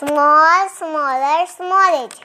small, smaller, smallest.